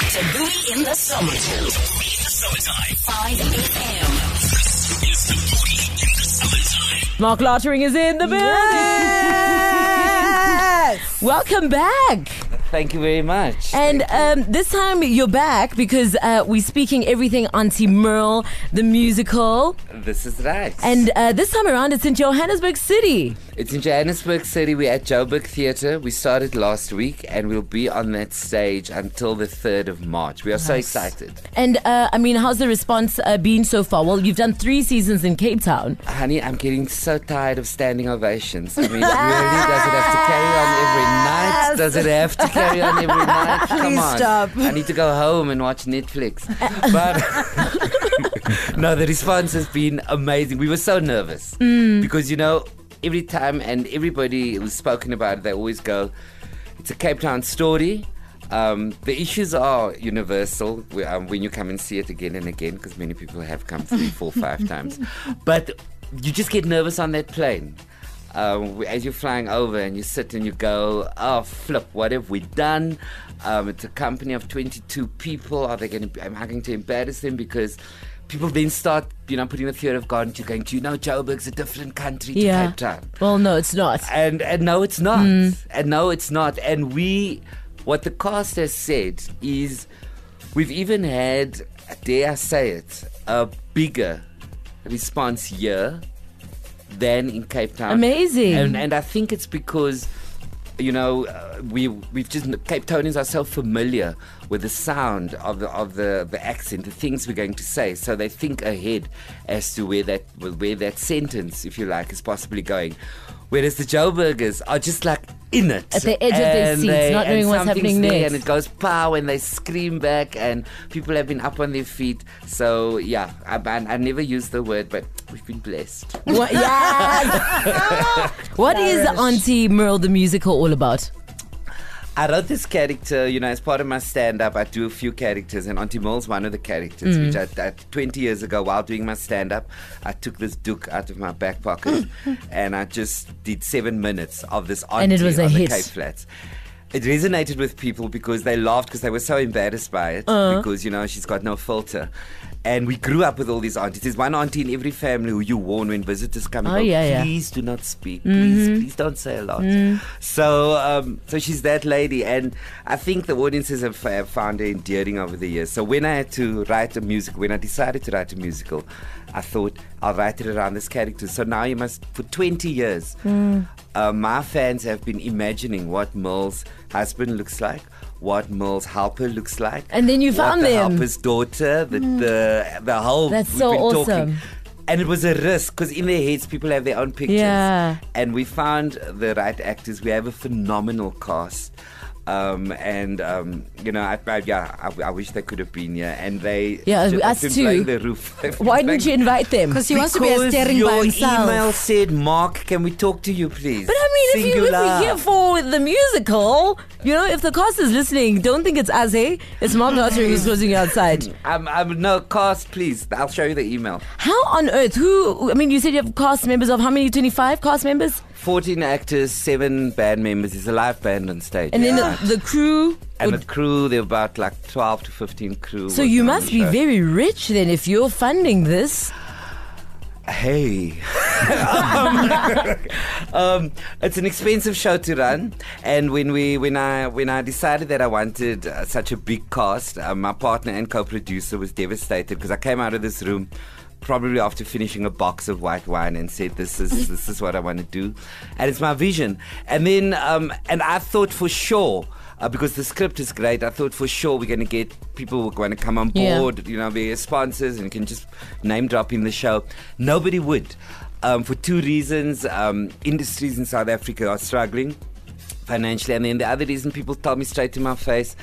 Tabooty in the summertime. In the summertime. 5 a.m. This is the Booty in the summertime. Marc Lottering is in the building. Yes. Welcome back. Thank you very much. And um, this time you're back because uh, we're speaking everything Aunty Merle, the musical. this is right. And uh, this time around it's in Johannesburg City. It's in Johannesburg City. We're at Joburg Theatre. We started last week and we'll be on that stage until the 3rd of March. We are so excited. And uh, I mean, how's the response uh, been so far? Well, you've done three seasons in Cape Town. Honey, I'm getting so tired of standing ovations. I mean, really, does it have to carry on every night? Does it have to carry on every night? Come Please on. stop. I need to go home and watch Netflix. But no, the response has been amazing. We were so nervous because, you know, every time and everybody who's spoken about it, they always go, it's a Cape Town story. Um, the issues are universal we- um, when you come and see it again and again, because many people have come three, four, five times. But you just get nervous on that plane. Um, as you're flying over and you sit and you go, oh, flip, what have we done? Um, it's a company of 22 people. Are they going to? Am I going to embarrass them? Because people then start, you know, putting the fear of God into going, do you know Joburg's a different country to Yeah. Cape Town? Well, no, it's not. And and no, it's not. And no, it's not. And we, what the cast has said is, we've even had, dare I say it, a bigger response here than in Cape Town. Amazing. And and I think it's because. You know, uh, we we've just Capetonians are so familiar with the sound of the of the, the accent, the things we're going to say, so they think ahead as to where that where that sentence, if you like, is possibly going. Whereas the Joburgers are just like in it At the edge of their And seats, not and knowing what's something's happening there next. And it goes pow, and they scream back, and people have been up on their feet. So yeah, I, I, I never use the word, but we've been blessed. What, yes. what is Aunty Merle the musical all about? I wrote this character, you know, as part of my stand up. I do a few characters, and Aunty Merle's one of the characters, which I, I, 20 years ago, while doing my stand up, I took this duke out of my back pocket and I just did seven minutes of this auntie And it was a on hit. the Cape Flats. It resonated with people because they laughed because they were so embarrassed by it Uh-huh. because, you know, she's got no filter. And we grew up with all these aunties. There's one auntie in every family who you warn when visitors come. and Oh, go, yeah, yeah. Please do not speak. Please, please don't say a lot. So, um, so she's that lady, and I think the audiences have, have found her endearing over the years. So when I had to write a musical, when I decided to write a musical, I thought I'll write it around this character. So now you must, for 20 years, uh, my fans have been imagining what Merle's husband looks like. What Merle's helper looks like, And then you found the them. helper's daughter, the mm. the, the whole. That's we've so been talking. And it was a risk because in their heads, people have their own pictures. Yeah. And we found the right actors. We have a phenomenal cast. Um, and um, you know, I, I, yeah, I, I wish they could have been here. And they, Yeah, they've us too. The roof. Why didn't you invite them? Because he wants to be a staring your by himself. email said, "Marc, can we talk to you, please?" But I mean, if, you, if Singular. we're here for the musical, you know, if the cast is listening, don't think it's us, eh? It's Marc Lottering who's closing you outside. I'm, I'm no cast, please. I'll show you the email. How on earth? Who? I mean, you said you have cast members of how many? Twenty-five cast members, 14 actors, seven band members. It's a live band on stage. and then the, the crew. and would- the crew, there are about like 12 to 15 crew. so you must be show. very rich then if you're funding this. Hey. um, um, it's an expensive show to run, and when we when I when I decided that I wanted uh, such a big cast, uh, my partner and co-producer was devastated because I came out of this room probably after finishing a box of white wine and said this is this is what I want to do, and it's my vision. And then um, and I thought for sure. Uh, because the script is great, I thought for sure we're going to get people who are going to come on Yeah. board, you know, various sponsors, and can just name drop in the show. Nobody would, um, for two reasons. Um, industries in South Africa are struggling financially, and then the other reason people tell me straight to my face.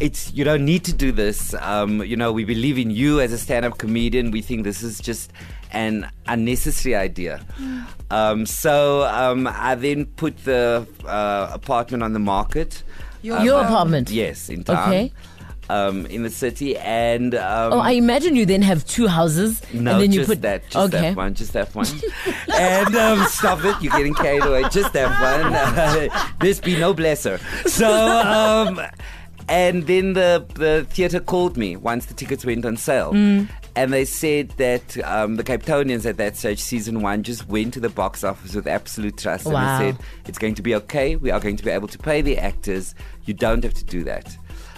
It's you don't need to do this. Um, you know, we believe in you as a stand-up comedian. We think this is just an unnecessary idea. Um, so um, I then put the uh, apartment on the market. Your Your Um, apartment. Yes, in town. Okay. Um, in the city, and um, Oh, I imagine you then have two houses, no, and then you just put that, just okay. that one, just that one. and um, stop it, you're getting carried away. Just that one. Uh, there's be no blesser. So, um, And then the, the theatre called me once the tickets went on sale. And they said that um, the Capetonians at that stage, season one, just went to the box office with absolute trust. Wow. And they said, it's going to be okay. We are going to be able to pay the actors. You don't have to do that.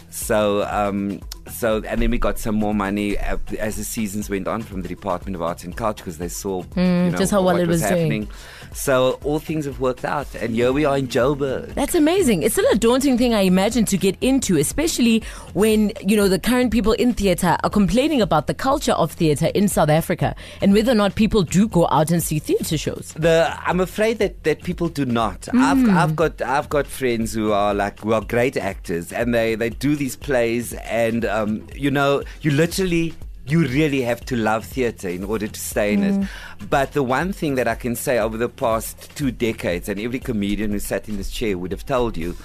So, um, so, and then we got some more money uh, as the seasons went on from the Department of Arts and Culture because they saw you know, Hmm, just how well it was doing. happening. So all things have worked out, and here we are in Joburg. That's amazing. It's still a daunting thing, I imagine, to get into, especially when, you know, the current people in theatre are complaining about the culture of theatre in South Africa and whether or not people do go out and see theatre shows. The I'm afraid that, that people do not. I've I've got I've got friends who are like who are great actors, and they they do these plays, and um, you know you literally. You really have to love theatre in order to stay in it. But the one thing that I can say over the past two decades, and every comedian who sat in this chair would have told you,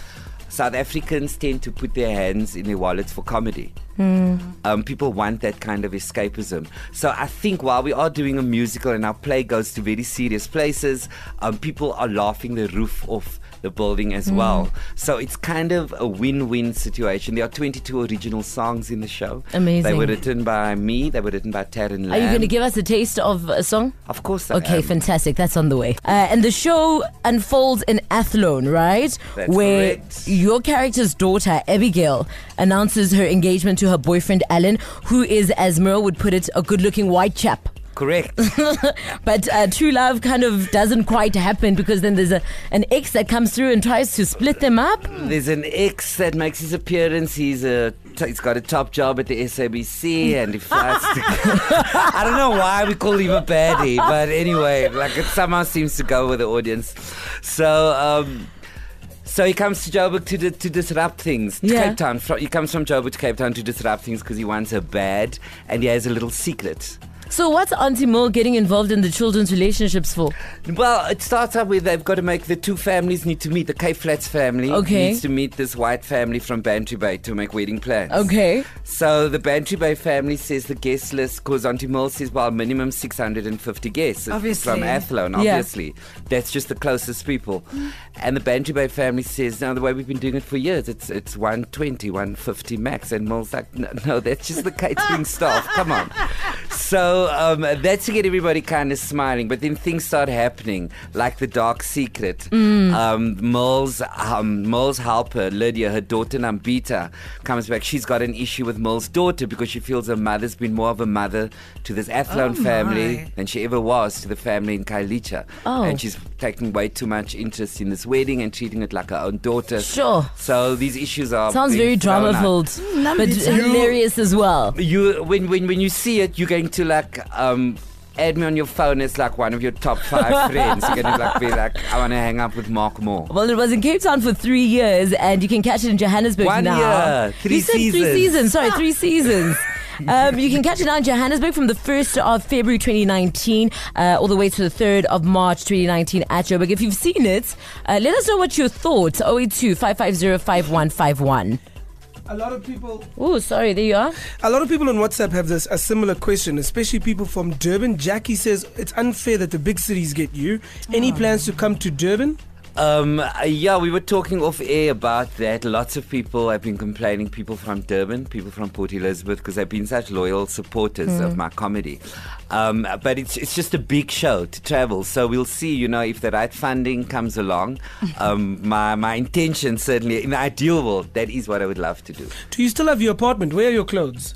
South Africans tend to put their hands in their wallets for comedy. Um, people want that kind of escapism. So I think while we are doing a musical and our play goes to very serious places, um, people are laughing the roof off the building as well. So it's kind of a win-win situation. There are 22 original songs in the show. Amazing. They were written by me. They were written by Taryn Lamb. Are you going to give us a taste of a song? Of course. I Okay, am. fantastic. That's on the way. Uh, and the show unfolds in Athlone, right? That's Where correct. your character's daughter, Abigail, announces her engagement to her boyfriend, Alan, who is, as Merle would put it, a good looking white chap. Correct. But uh, true love kind of doesn't quite happen because then there's a, an ex that comes through and tries to split them up. There's an ex that makes his appearance. He's a he's got a top job at the SABC, and he flies. to, I don't know why we call him a baddie, but anyway, like it somehow seems to go with the audience. So. Um, so he comes to Joburg to, to disrupt things. To Yeah. Cape Town. He comes from Joburg to Cape Town to disrupt things because he wants her bad, and he has a little secret. So what's Aunty Merle getting involved in the children's relationships for? Well, it starts out with they've got to make the two families need to meet. The Cape Flats family Okay. needs to meet this white family from Bantry Bay to make wedding plans. Okay. So the Bantry Bay family says the guest list, because Aunty Merle says, well, minimum 650 guests Obviously. from Athlone, Yeah. obviously. That's just the closest people. And the Bantry Bay family says, no, the way we've been doing it for years, it's it's 120, 150 max. And Merle's like, no, no that's just the catering staff. Come on. So um, that's to get everybody kind of smiling. But then things start happening, like the dark secret. Um, Merle's, um, Merle's helper, Lydia, her daughter Nambita, comes back. She's got an issue with Merle's daughter because she feels her mother's been more of a mother to this Athlone Oh, family than she ever was to the family in Khayelitsha. Oh. And she's taking way too much interest in this wedding and treating it like her own daughter. Sure. So these issues are Sounds very drama filled, Mm, but hilarious as well. You when when when you see it, you're going to like um add me on your phone as like one of your top five friends. You're going to like be like, I want to hang up with Mark Moore. Well, it was in Cape Town for three years, and you can catch it in Johannesburg One now. year, three you said three seasons. seasons. Sorry, three seasons. Um, you can catch it now in Johannesburg from the 1st of February 2019 uh, all the way to the 3rd of March 2019 at Joburg. If you've seen it, uh, let us know what your thoughts. 082 550 5151. A lot of people, Oh, sorry, there you are. a lot of people on WhatsApp have this a similar question, especially people from Durban. Jackie says it's unfair that the big cities get you. Any oh. plans to come to Durban? Um, yeah, we were talking off air about that. Lots of people have been complaining, people from Durban, people from Port Elizabeth, because they've been such loyal supporters of my comedy. Um, but it's, it's just a big show to travel. So we'll see, you know, if the right funding comes along. Um, my, my intention, certainly, in the ideal world, that is what I would love to do. Do you still have your apartment? Where are your clothes?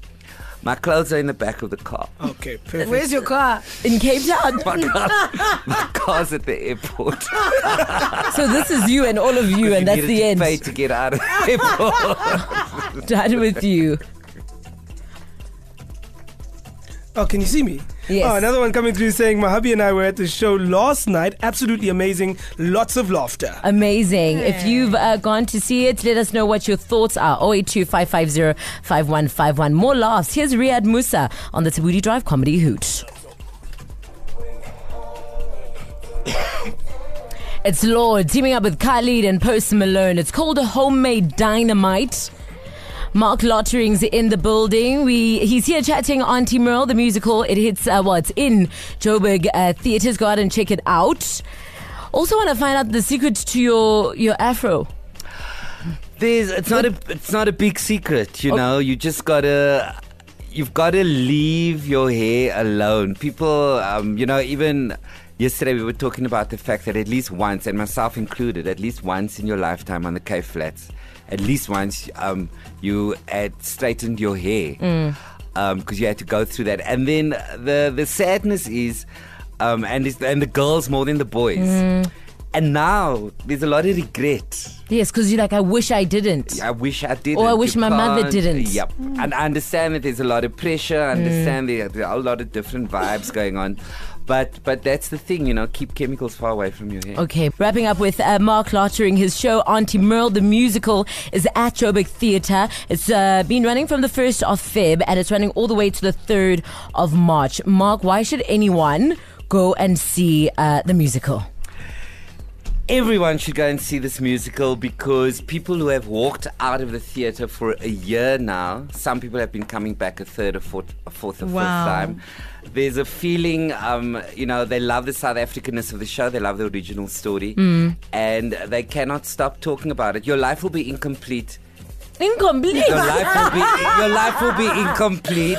My clothes are in the back of the car. Okay, perfect. Where's your car? In Cape Town. My, car, my car's at the airport. so this is you and all of you, and that's needed the to end. Pay to get out of the airport. Done with you. Oh, can you see me? Yes. Oh, another one coming through saying my hubby and I were at the show last night. Absolutely amazing. Lots of laughter. Amazing. If you've uh, gone to see it, let us know what your thoughts are. 082 550 5151. More laughs. Here's Riaad Moosa on the Tabooty Drive Comedy Hoot. It's Lorde teaming up with Khalid and Post Malone. It's called a homemade dynamite. Marc Lottering's in the building. We he's here chatting Aunty Merle, the musical. It hits uh, well, it's in Joburg uh, theaters. Go out and check it out. Also, want to find out the secret to your your afro. There's it's not a it's not a big secret, you Oh. know. You just gotta you've gotta leave your hair alone. People, um, you know, even yesterday we were talking about the fact that at least once, and myself included, at least once in your lifetime on the Cape Flats, at least once um, you had straightened your hair because you had to go through that. And then the the sadness is, um, and it's, and the girls more than the boys. And now there's a lot of regret. Yes, because you're like, I wish I didn't. I wish I didn't. Or I wish my mother didn't. Yep. And I understand that there's a lot of pressure. I understand there, there are a lot of different vibes going on. But but that's the thing, you know, keep chemicals far away from your hair. Okay, wrapping up with uh, Marc Lottering. His show, Aunty Merle, the musical, is at Joburg Theatre. It's uh, been running from the 1st of Feb and it's running all the way to the 3rd of March. Marc, why should anyone go and see uh, the musical? Everyone should go and see this musical because people who have walked out of the theatre for a year now, some people have been coming back a third, a fourth, a fourth, a Wow. fifth time. There's a feeling, um, you know, they love the South Africanness of the show. They love the original story, and they cannot stop talking about it. Your life will be incomplete. Incomplete. Your life will be your life will be incomplete.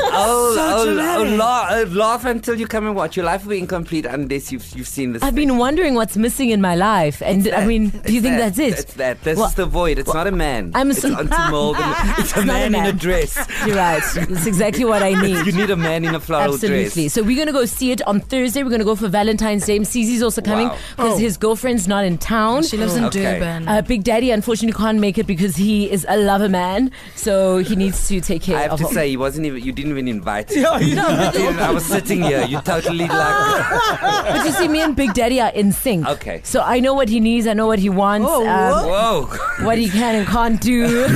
Oh, oh, oh, laugh, uh, laugh until you come and watch. Your life will be incomplete unless you've you've seen this. I've thing. been wondering what's missing in my life. And I that. mean, do you think that. that's it? It's that. This Well, is the void. It's not a man. I'm it's so- Aunty Merle. It's a not a man, in a dress. You're right. That's exactly what I need. You need a man in a floral Absolutely. dress. So we're going to go see it on Thursday. We're going to go for Valentine's Day. Cece's also coming Wow. because Oh. his girlfriend's not in town. She lives in Okay. Durban. Uh, Big Daddy unfortunately can't make it because he is a lover man, so he needs to take care I have of to him. say, he wasn't even. You didn't even invite him. Yeah, you know. I was sitting here. You totally like. but you see, me and Big Daddy are in sync. Okay. So I know what he needs. I know what he wants. Oh, um, Whoa! what he can and can't do. In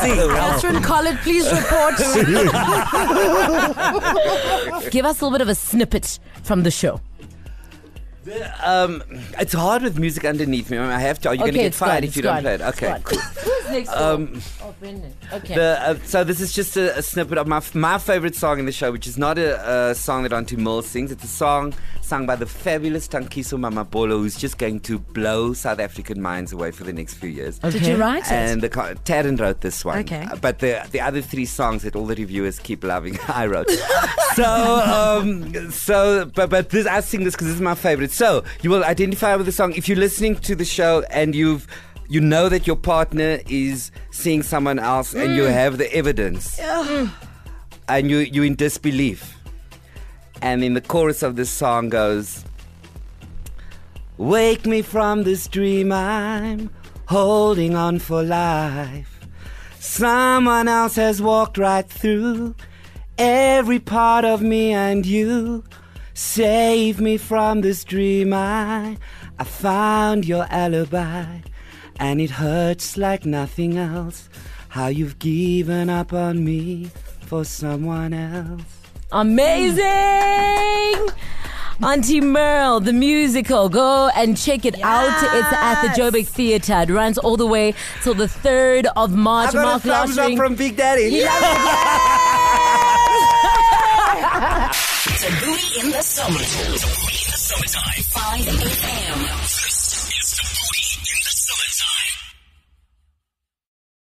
sync. Catherine Collett, please report. Give us a little bit of a snippet from the show. Um, it's hard with music underneath me. I have to. Are you going to get fired gone, if you it's don't gone, play it? Okay. Cool. Who's next? Um, oh, Brendan. Okay. The, uh, so this is just a, a snippet of my my favorite song in the show, which is not a, a song that Aunty Merle sings. It's a song sung by the fabulous Tankiso Mamabolo, who's just going to blow South African minds away for the next few years. Did you write it? And the co- Taryn wrote this one. Okay. Uh, But the the other three songs that all the reviewers keep loving, I wrote. so um, so but but this I sing this because this is my favorite. So you will identify with the song if you're listening to the show and you've. You know that your partner is seeing someone else, and you mm. have the evidence, and you you in disbelief. And then the chorus of this song goes, Wake me from this dream I'm holding on for life. Someone else has walked right through every part of me and you. Save me from this dream I I found your alibi and it hurts like nothing else how you've given up on me for someone else. Amazing! Aunty Merle, the musical. Go and check it out. It's at the Joburg Theatre. It runs all the way till the 3rd of March. Marc Lottering- from Big Daddy. Tabooey in the summertime. In the summertime. 5 a.m.